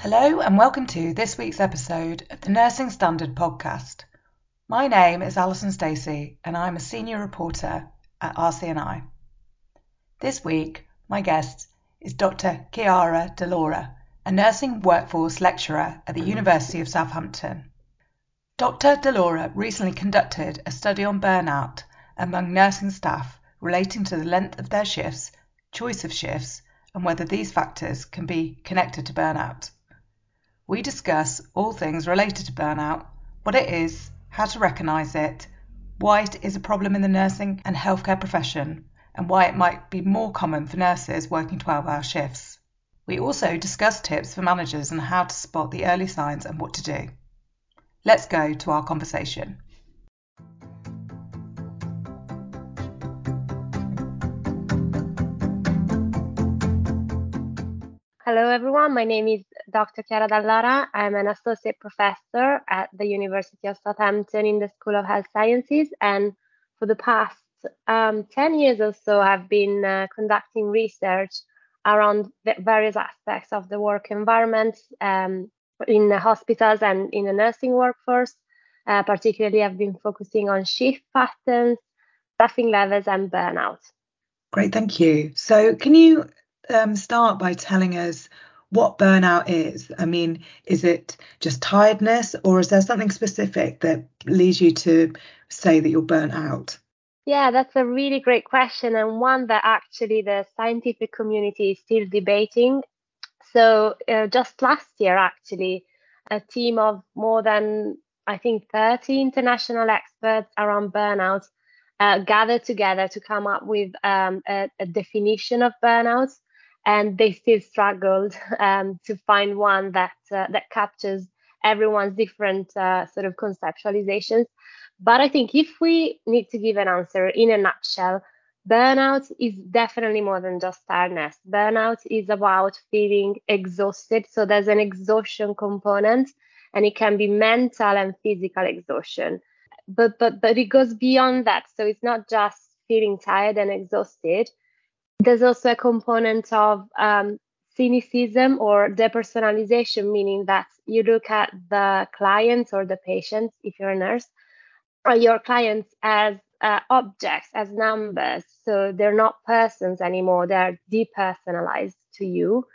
Hello, and welcome to this week's episode of the Nursing Standard podcast. My name is Alison Stacey, and I'm a senior reporter at RCNI. This week, my guest is Dr. Chiara Dall'Ora, a nursing workforce lecturer at the University of Southampton. Dr. Dall'Ora recently conducted a study on burnout among nursing staff relating to the length of their shifts, choice of shifts, and whether these factors can be connected to burnout. We discuss all things related to burnout, what it is, how to recognise it, why it is a problem in the nursing and healthcare profession, and why it might be more common for nurses working 12 hour shifts. We also discuss tips for managers on how to spot the early signs and what to do. Let's go to our conversation. Hello, everyone. My name is Dr. Chiara Dall'Ora. I'm an associate professor at the University of Southampton in the School of Health Sciences. And for the past um, 10 years or so, I've been uh, conducting research around various aspects of the work environment um, in hospitals and in the nursing workforce. Uh, particularly, I've been focusing on shift patterns, staffing levels, and burnout. Great, thank you. So, can you um, start by telling us what burnout is? I mean, is it just tiredness, or is there something specific that leads you to say that you're burnt out? Yeah, that's a really great question, and one that actually the scientific community is still debating. So, uh, just last year, actually, a team of more than, I think, 30 international experts around burnout uh, gathered together to come up with um, a, a definition of burnout and they still struggled um, to find one that uh, that captures everyone's different uh, sort of conceptualizations. But I think if we need to give an answer in a nutshell, burnout is definitely more than just tiredness. Burnout is about feeling exhausted. So there's an exhaustion component, and it can be mental and physical exhaustion. But but but it goes beyond that. So it's not just feeling tired and exhausted there's also a component of um, cynicism or depersonalization, meaning that you look at the clients or the patients, if you're a nurse, or your clients as uh, objects, as numbers. So they're not persons anymore, they're depersonalized to you.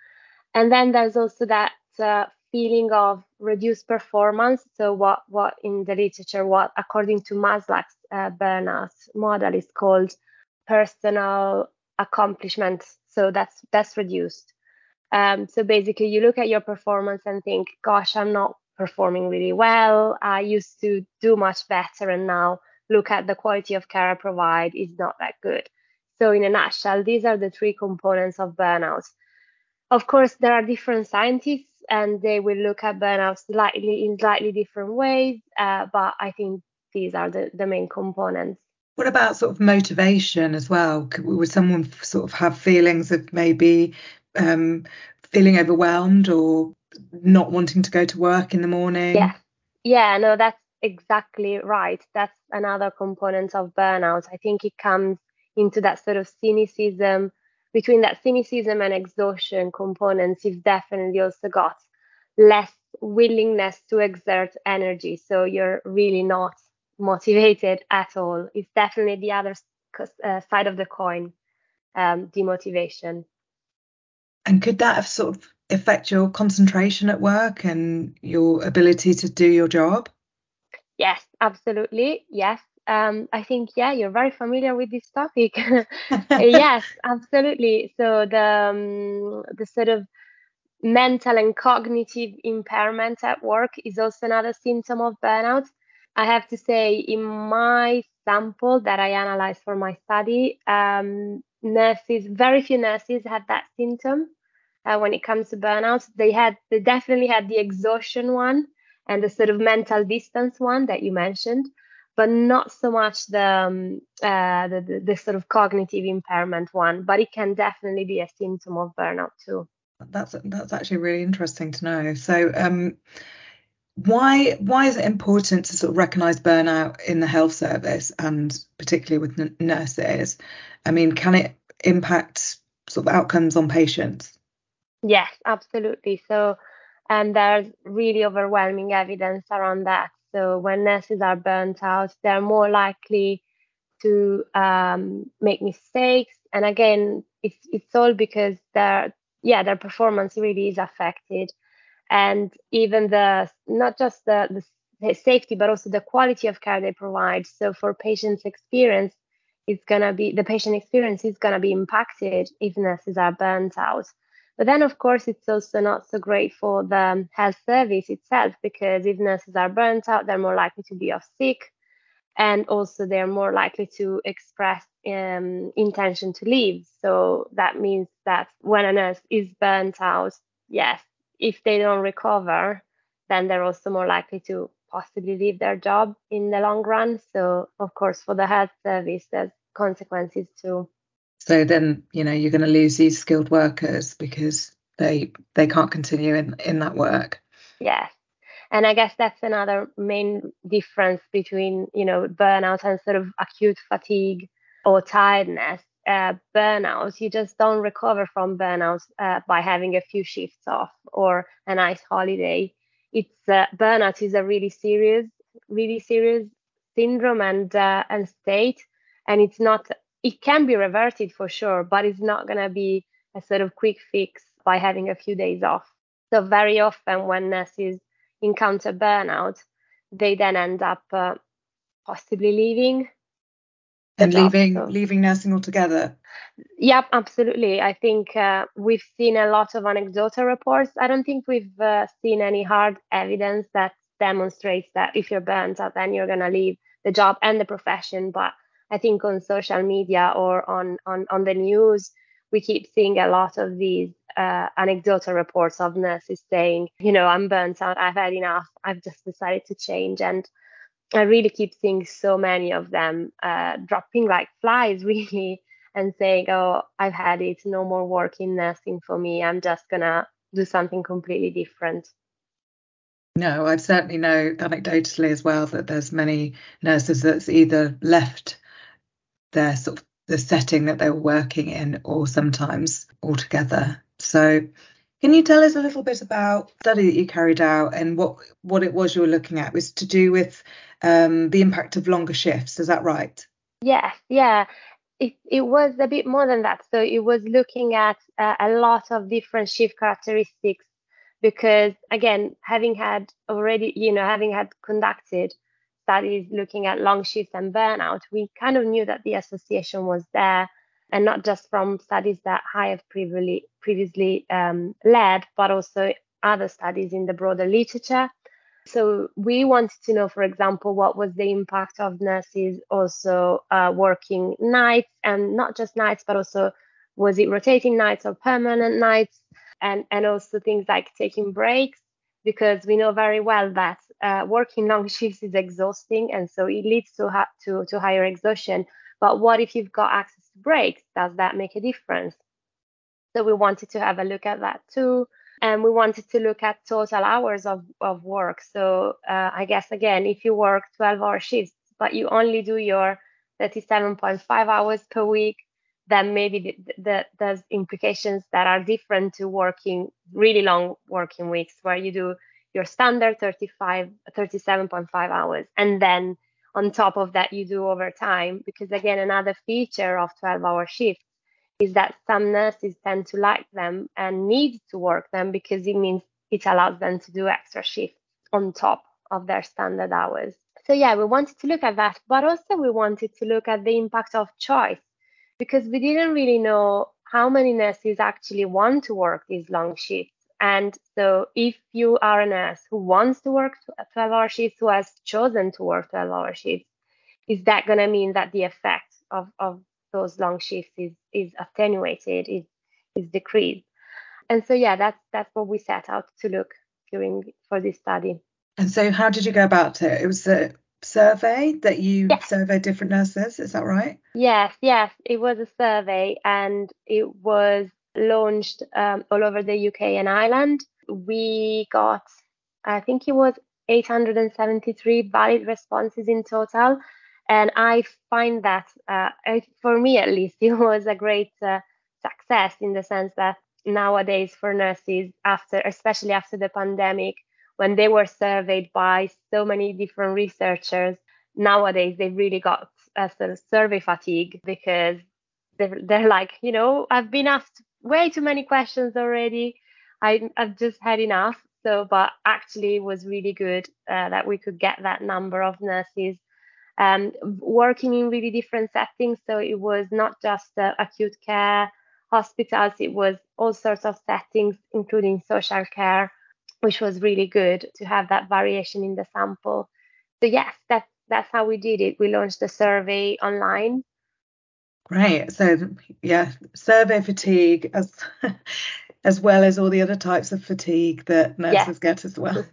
And then there's also that uh, feeling of reduced performance. So what, what in the literature, what according to Maslach's uh, burnout model is called personal accomplishment. So that's that's reduced. Um, so basically, you look at your performance and think, "Gosh, I'm not performing really well. I used to do much better, and now look at the quality of care I provide is not that good." So in a nutshell, these are the three components of burnout. Of course, there are different scientists, and they will look at burnout slightly in slightly different ways. Uh, but I think these are the, the main components. What about sort of motivation as well? Could, Would someone sort of have feelings of maybe um, feeling overwhelmed or not wanting to go to work in the morning? Yeah, yeah, no, that's exactly right. That's another component of burnout. I think it comes into that sort of cynicism. Between that cynicism and exhaustion components, you've definitely also got less willingness to exert energy. So you're really not motivated at all. It's definitely the other uh, side of the coin, um, demotivation. And could that have sort of affect your concentration at work and your ability to do your job? Yes, absolutely. Yes. Um, I think, yeah, you're very familiar with this topic. yes, absolutely. So the, um, the sort of mental and cognitive impairment at work is also another symptom of burnout. I have to say, in my sample that I analyzed for my study, um, nurses, very few nurses had that symptom. Uh, when it comes to burnout, they had, they definitely had the exhaustion one and the sort of mental distance one that you mentioned, but not so much the, um, uh, the, the, the sort of cognitive impairment one. But it can definitely be a symptom of burnout too. That's that's actually really interesting to know. So. Um, why why is it important to sort of recognize burnout in the health service and particularly with n- nurses i mean can it impact sort of outcomes on patients yes absolutely so And there's really overwhelming evidence around that. So when nurses are burnt out, they're more likely to um, make mistakes. And again, it's it's all because their yeah their performance really is affected, and even the not just the, the safety but also the quality of care they provide. So for patients' experience, it's gonna be the patient experience is gonna be impacted if nurses are burnt out. But then, of course, it's also not so great for the health service itself because if nurses are burnt out, they're more likely to be off sick, and also they're more likely to express um, intention to leave. So that means that when a nurse is burnt out, yes, if they don't recover, then they're also more likely to possibly leave their job in the long run. So, of course, for the health service, there's consequences too. So then, you know, you're going to lose these skilled workers because they they can't continue in in that work. Yes. And I guess that's another main difference between, you know, burnout and sort of acute fatigue or tiredness. Uh, burnout, you just don't recover from burnout uh, by having a few shifts off or a nice holiday it's uh, burnout is a really serious, really serious syndrome and uh, and state, and it's not. It can be reverted for sure, but it's not going to be a sort of quick fix by having a few days off. So very often when nurses encounter burnout, they then end up uh, possibly leaving and leaving so. leaving nursing altogether. Yep absolutely. I think uh, we've seen a lot of anecdotal reports. I don't think we've uh, seen any hard evidence that demonstrates that if you're burnt out then you're going to leave the job and the profession. But i think on social media or on on, on the news we keep seeing a lot of these uh, anecdotal reports of nurses saying you know i'm burnt out. I've had enough. I've just decided to change. And I really keep seeing so many of them uh, dropping like flies, really, and saying, "Oh, I've had it. No more work in nursing for me. I'm just gonna do something completely different." No, I've certainly know anecdotally as well that there's many nurses that's either left their sort of the setting that they were working in, or sometimes altogether. So can you tell us a little bit about the study that you carried out and what what it was you were looking at? It was to do with um, the impact of longer shifts. Is that right? Yes, yeah. It, it was a bit more than that. So it was looking at uh, a lot of different shift characteristics because again, having had already, you know, having had conducted studies looking at long shifts and burnout, we kind of knew that the association was there and not just from studies that I have previously previously um, led, but also other studies in the broader literature. So we wanted to know, for example, what was the impact of nurses also uh, working nights and not just nights, but also was it rotating nights or permanent nights, and and also things like taking breaks, because we know very well that uh, working long shifts is exhausting, and so it leads to ha- to to higher exhaustion. But what if you've got access breaks? Does that make a difference? So we wanted to have a look at that too. And we wanted to look at total hours of, of work. So uh, I guess, again, if you work 12 hour shifts, but you only do your 37.5 hours per week, then maybe the, there's implications that are different to working really long working weeks where you do your standard 35 37.5 hours and then on top of that you do over time because again another feature of 12 hour shifts is that some nurses tend to like them and need to work them because it means it allows them to do extra shifts on top of their standard hours. So yeah we wanted to look at that but also we wanted to look at the impact of choice because we didn't really know how many nurses actually want to work these long shifts and so, if you are a nurse who wants to work 12 hour shifts, who has chosen to work 12 hour shifts, is that going to mean that the effect of, of those long shifts is, is attenuated, is, is decreased? And so, yeah, that's, that's what we set out to look during for this study. And so, how did you go about it? It was a survey that you yes. surveyed different nurses, is that right? Yes, yes, it was a survey and it was launched um, all over the UK and Ireland. We got, I think it was 873 valid responses in total. And I find that, uh, for me at least, it was a great uh, success in the sense that nowadays for nurses after, especially after the pandemic, when they were surveyed by so many different researchers. Nowadays, they've really got a sort of survey fatigue because they're, they're like, you know, I've been asked way too many questions already. I, I've just had enough. So, but actually, it was really good uh, that we could get that number of nurses um, working in really different settings. So it was not just uh, acute care hospitals, it was all sorts of settings, including social care, which was really good to have that variation in the sample. So yes, that's that's how we did it. We launched the survey online. Great. So yeah, survey fatigue as as well as all the other types of fatigue that nurses get as well.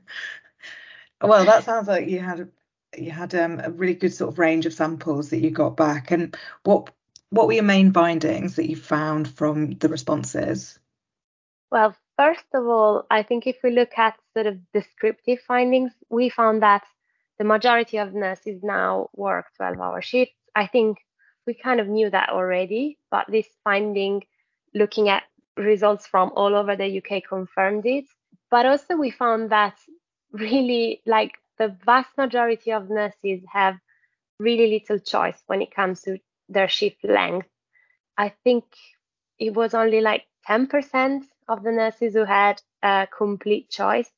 well, that sounds like you had you had um, a really good sort of range of samples that you got back. And what what were your main findings that you found from the responses? Well, first of all, I think if we look at sort of descriptive findings, we found that the majority of nurses now work 12 hour shifts. I think we kind of knew that already, but this finding, looking at results from all over the UK, confirmed it. But also, we found that really like the vast majority of nurses have really little choice when it comes to their shift length. I think it was only like 10% of the nurses who had a complete choice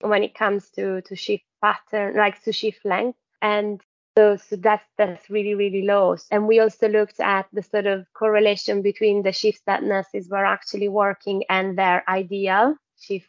when it comes to, to shift pattern, like to shift length. And so, so that's that's really really low. And we also looked at the sort of correlation between the shifts that nurses were actually working and their ideal shift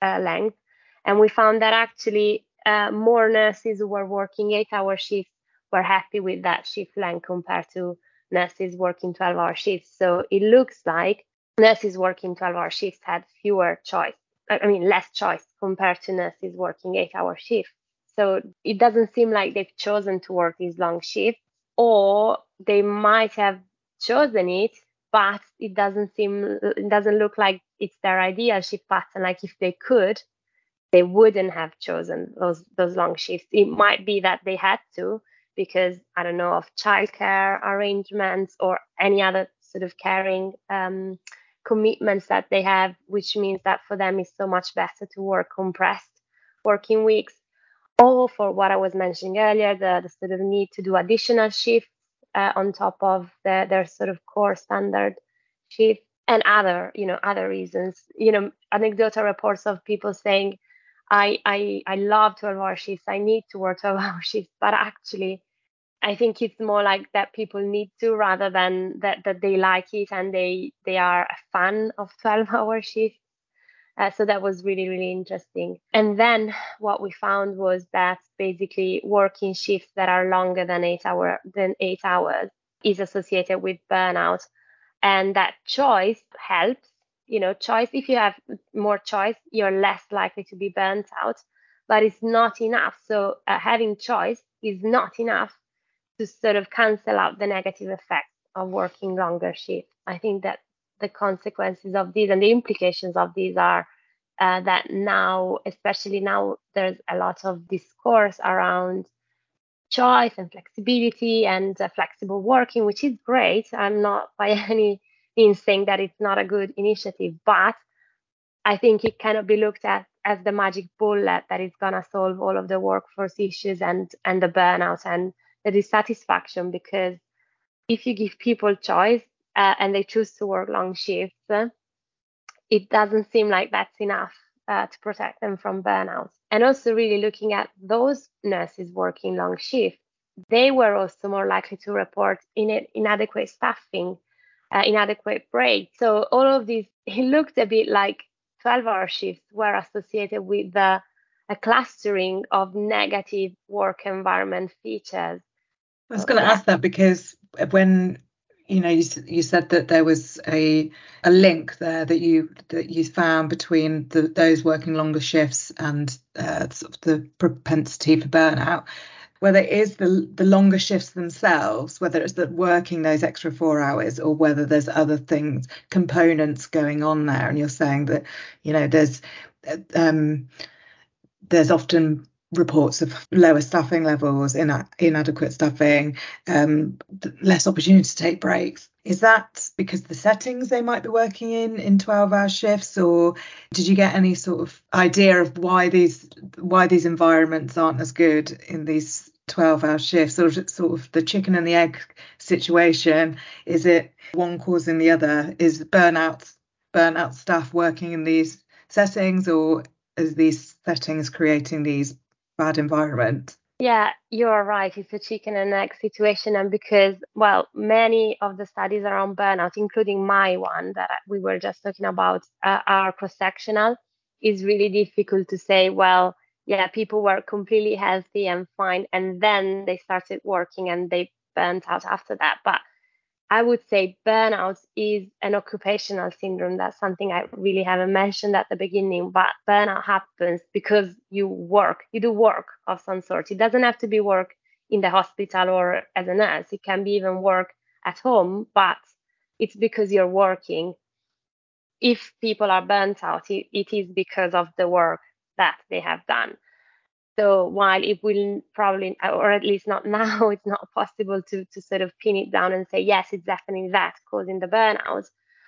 uh, length. And we found that actually uh, more nurses who were working eight hour shifts were happy with that shift length compared to nurses working 12 hour shifts. So it looks like nurses working 12 hour shifts had fewer choice, I mean, less choice compared to nurses working eight hour shifts. So it doesn't seem like they've chosen to work these long shifts, or they might have chosen it, but it doesn't seem, it doesn't look like it's their ideal shift pattern. Like if they could, they wouldn't have chosen those those long shifts. It might be that they had to because I don't know of childcare arrangements or any other sort of caring um, commitments that they have, which means that for them it's so much better to work compressed working weeks. Or for what I was mentioning earlier, the, the sort of need to do additional shifts uh, on top of the, their sort of core standard shift and other, you know, other reasons. You know, anecdotal reports of people saying, I, I, I love 12 hour shifts. I need to work 12 hour shifts, but actually, I think it's more like that people need to rather than that, that they like it and they, they are a fan of 12 hour shifts. Uh, so that was really, really interesting. And then what we found was that basically working shifts that are longer than eight hour than eight hours is associated with burnout. And that choice helps you know choice if you have more choice you're less likely to be burnt out but it's not enough so uh, having choice is not enough to sort of cancel out the negative effects of working longer shifts i think that the consequences of these and the implications of these are uh, that now especially now there's a lot of discourse around choice and flexibility and uh, flexible working which is great. I'm not by any means saying that it's not a good initiative, but I think it cannot be looked at as the magic bullet that is going to solve all of the workforce issues and and the burnout and the dissatisfaction because if you give people choice uh, and they choose to work long shifts it doesn't seem like that's enough uh, to protect them from burnout and also really looking at those nurses working long shifts they were also more likely to report in inadequate staffing uh, inadequate breaks. So all of these, it looked a bit like 12 hour shifts were associated with the, a clustering of negative work environment features. I was going to ask that because when you know you, you said that there was a a link there that you that you found between the, those working longer shifts and uh, sort of the propensity for burnout whether it is the the longer shifts themselves, whether it's that working those extra four hours, or whether there's other things, components going on there. And you're saying that, you know, there's um, there's often reports of lower staffing levels, ina- inadequate staffing, um, less opportunity to take breaks. Is that because the settings they might be working in in 12 hour shifts or did you get any sort of idea of why these why these environments aren't as good in these 12 hour shifts or sort of the chicken and the egg situation. Is it one causing the other? Is burnout burnout staff working in these settings or is these settings creating these bad environment. yeah, you're right. It's a chicken and egg situation. And because, well, many of the studies around burnout, including my one that we were just talking about, uh, are cross sectional, it's really difficult to say, well, yeah, people were completely healthy and fine. And then they started working and they burnt out after that. But I would say burnout is an occupational syndrome. That's something I really haven't mentioned at the beginning, but burnout happens because you work, you do work of some sort. It doesn't have to be work in the hospital or as a nurse, it can be even work at home, but it's because you're working. If people are burnt out, it, it is because of the work that they have done. So while it will probably, or at least not now, it's not possible to, to sort of pin it down and say, yes, it's definitely that causing the burnout.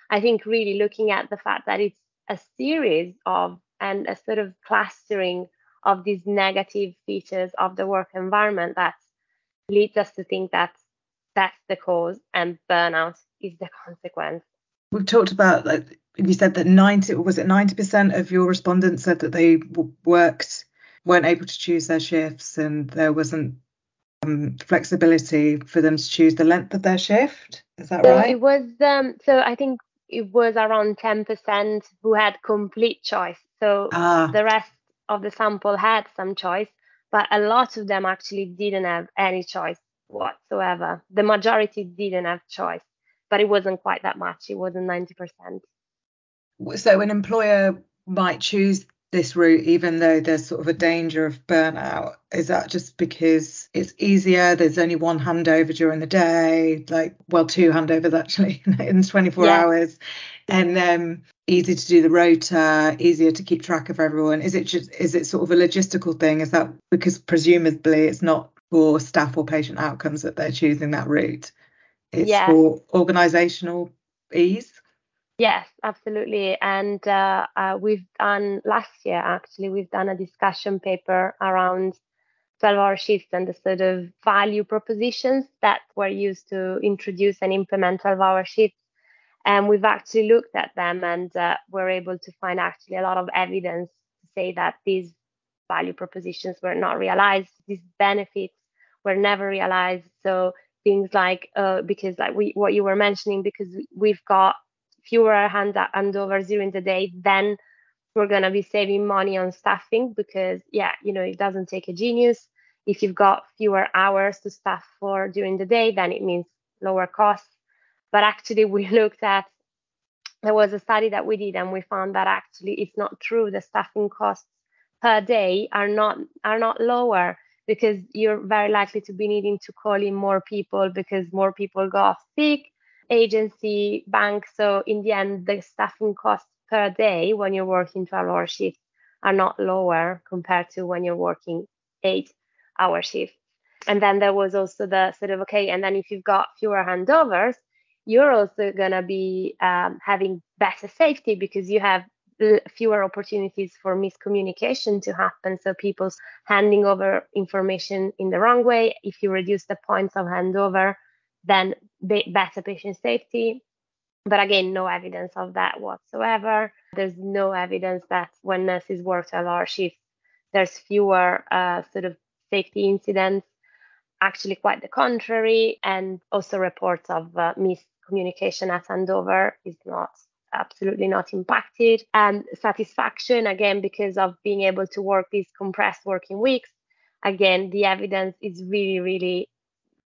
I think really looking at the fact that it's a series of and a sort of clustering of these negative features of the work environment that leads us to think that that's the cause and burnout is the consequence. We've talked about like you said that 90 was it 90% of your respondents said that they worked weren't able to choose their shifts and there wasn't um, flexibility for them to choose the length of their shift. Is that so right? It was um, so I think it was around 10% who had complete choice. So ah. the rest of the sample had some choice, but a lot of them actually didn't have any choice whatsoever. The majority didn't have choice, but it wasn't quite that much. It wasn't 90%. So an employer might choose this route, even though there's sort of a danger of burnout? Is that just because it's easier? There's only one handover during the day, like, well, two handovers actually in 24 yeah. hours, and um, easy to do the rota, easier to keep track of everyone. Is it just, is it sort of a logistical thing? Is that because presumably it's not for staff or patient outcomes that they're choosing that route? It's yeah. for organisational ease. Yes, absolutely. And uh, uh, we've done last year, actually, we've done a discussion paper around 12 hour shifts and the sort of value propositions that were used to introduce and implement 12 hour shifts. And we've actually looked at them and uh, we're able to find actually a lot of evidence to say that these value propositions were not realized, these benefits were never realized. So things like, uh, because like we, what you were mentioning, because we've got fewer hand handovers during the day, then we're going to be saving money on staffing because, yeah, you know, it doesn't take a genius. If you've got fewer hours to staff for during the day, then it means lower costs. But actually, we looked at there was a study that we did and we found that actually it's not true. The staffing costs per day are not are not lower because you're very likely to be needing to call in more people because more people go off sick agency, bank. So in the end, the staffing costs per day when you're working 12 hour shifts are not lower compared to when you're working eight hour shifts. And then there was also the sort of, okay, and then if you've got fewer handovers, you're also to be um, having better safety because you have fewer opportunities for miscommunication to happen. So people's handing over information in the wrong way. If you reduce the points of handover, then better patient safety. But again, no evidence of that whatsoever. There's no evidence that when nurses work 12 hour shifts, there's fewer uh, sort of safety incidents. Actually, quite the contrary. And also, reports of uh, miscommunication at handover is not absolutely not impacted. And satisfaction, again, because of being able to work these compressed working weeks, again, the evidence is really, really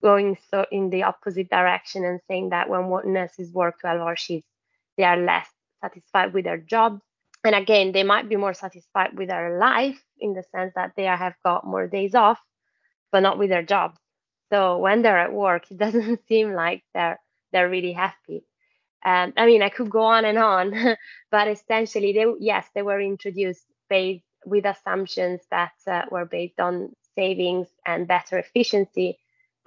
going so in the opposite direction and saying that when nurses work 12 hour shifts, they are less satisfied with their job. And again, they might be more satisfied with their life in the sense that they have got more days off, but not with their job. So when they're at work, it doesn't seem like they're they're really happy. Um, I mean, I could go on and on, but essentially, they yes, they were introduced based with assumptions that uh, were based on savings and better efficiency,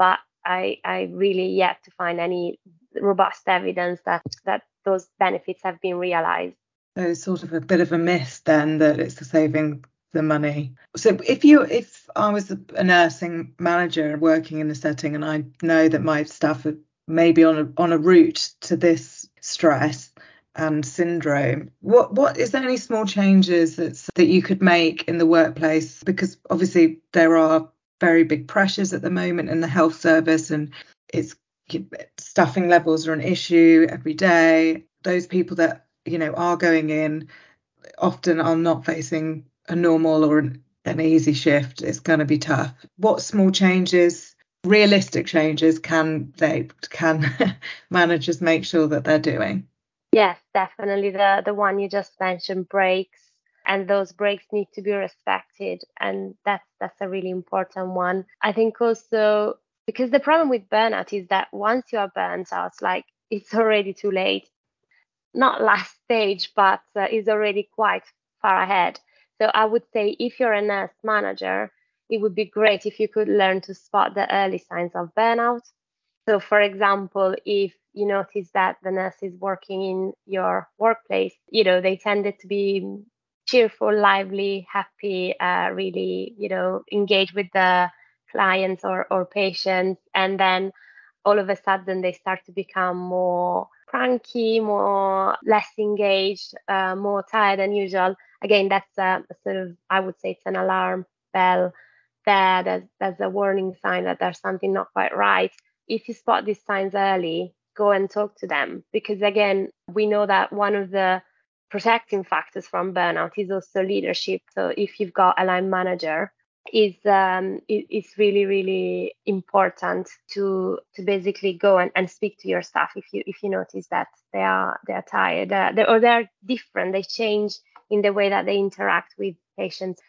but I, I really yet to find any robust evidence that, that those benefits have been realized. So it's sort of a bit of a myth then that it's saving the money. So if you if I was a nursing manager working in a setting and I know that my staff are maybe on a on a route to this stress and syndrome, what what is there any small changes that that you could make in the workplace? Because obviously there are very big pressures at the moment in the health service and it's staffing levels are an issue every day. Those people that you know are going in often are not facing a normal or an, an easy shift. It's going to be tough. What small changes, realistic changes, can they can managers make sure that they're doing? Yes, definitely. The the one you just mentioned, breaks, and those breaks need to be respected, and that's that's a really important one. I think also because the problem with burnout is that once you are burnt out, like it's already too late. Not last stage, but uh, is already quite far ahead. So I would say if you're a nurse manager, it would be great if you could learn to spot the early signs of burnout. So, for example, if you notice that the nurse is working in your workplace, you know, they tended to be cheerful, lively, happy, uh, really, you know, engage with the clients or, or patients. And then all of a sudden they start to become more cranky, more less engaged, uh, more tired than usual again, that's a, a sort of, I would say it's an alarm bell there. There's a warning sign that there's something not quite right. If you spot these signs early, go and talk to them because again, we know that one of the protecting factors from burnout is also leadership. So if you've got a line manager, is um, it's really really important to to basically go and, and speak to your staff if you if you notice that they are they are tired uh, they, or they're different they change in the way that they interact with patients.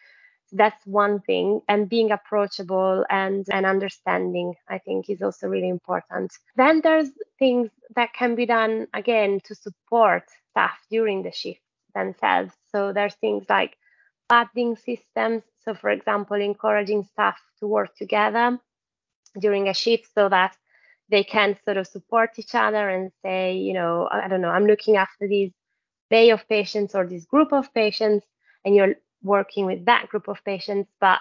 That's one thing. And being approachable and, and understanding, I think, is also really important. Then there's things that can be done again to support staff during the shift themselves. So there's things like padding systems. So, for example, encouraging staff to work together during a shift so that they can sort of support each other and say, you know, I don't know, I'm looking after these bay of patients or this group of patients, and you're working with that group of patients. But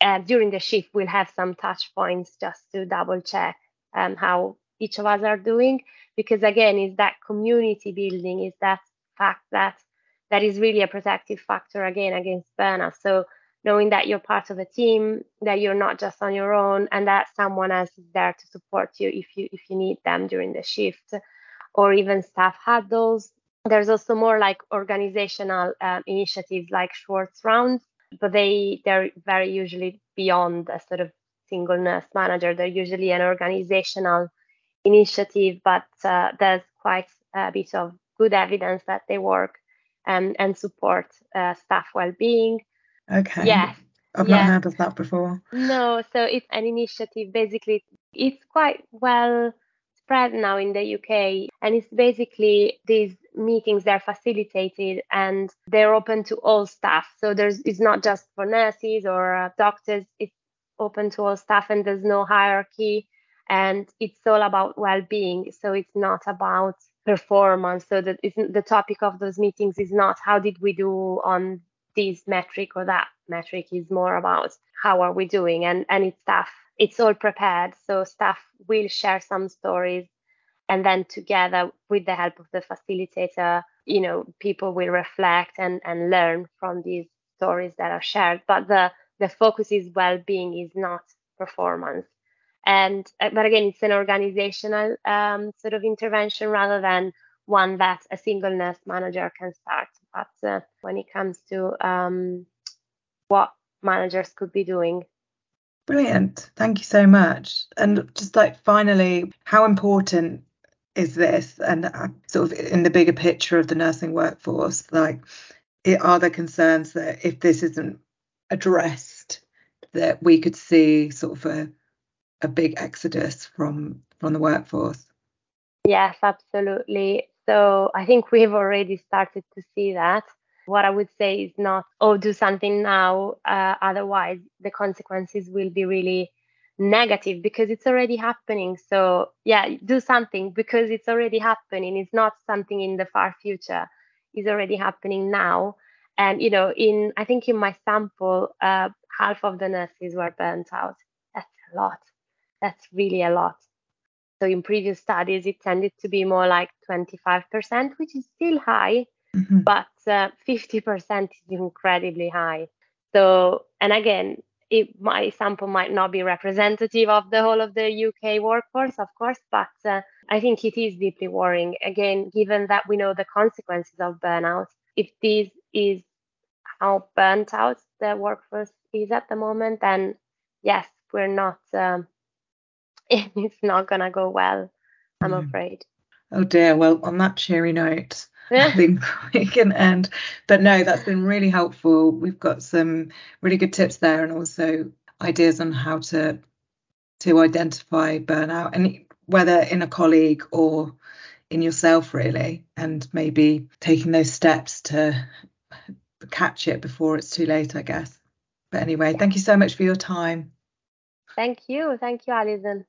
uh, during the shift, we'll have some touch points just to double check um, how each of us are doing. Because again, is that community building, is that fact that that is really a protective factor again against burnout. So knowing that you're part of a team, that you're not just on your own, and that someone else is there to support you if you if you need them during the shift, or even staff huddles there's also more like organizational um, initiatives like Schwartz rounds, but they they're very usually beyond a sort of single nurse manager. They're usually an organizational initiative, but uh, there's quite a bit of good evidence that they work and and support uh, staff well-being. Okay. Yes. I've not heard of that before. No, so it's an initiative. Basically, it's quite well spread now in the UK, and it's basically these meetings they're facilitated and they're open to all staff. So there's it's not just for nurses or uh, doctors. It's open to all staff, and there's no hierarchy, and it's all about well-being. So it's not about performance. So that the topic of those meetings is not how did we do on this metric or that metric. Is more about how are we doing, and and it's staff it's all prepared. So staff will share some stories and then together with the help of the facilitator, you know, people will reflect and, and learn from these stories that are shared. But the, the focus is well-being is not performance. And uh, but again, it's an organizational um, sort of intervention rather than one that a single nurse manager can start. But uh, when it comes to um, what managers could be doing Brilliant. Thank you so much. And just like finally, how important is this? And uh, sort of in the bigger picture of the nursing workforce, like, are there concerns that if this isn't addressed, that we could see sort of a, a big exodus from from the workforce? Yes, absolutely. So I think we've already started to see that. what I would say is not, oh, do something now, uh, otherwise the consequences will be really negative because it's already happening. So, yeah, do something because it's already happening. It's not something in the far future, it's already happening now. And, you know, in I think in my sample, uh, half of the nurses were burnt out. That's a lot. That's really a lot. So in previous studies, it tended to be more like 25%, which is still high, mm-hmm. but uh, 50% is incredibly high. So, and again, it, my sample might not be representative of the whole of the UK workforce, of course, but uh, I think it is deeply worrying. Again, given that we know the consequences of burnout, if this is how burnt out the workforce is at the moment, then yes, we're not um, it's not going to go well, I'm mm. afraid. Oh dear. Well, on that cheery note, I think we can end. But no, that's been really helpful. We've got some really good tips there and also ideas on how to to identify burnout and whether in a colleague or in yourself really and maybe taking those steps to catch it before it's too late, I guess. But anyway, thank you so much for your time. Thank you. Thank you, Alison.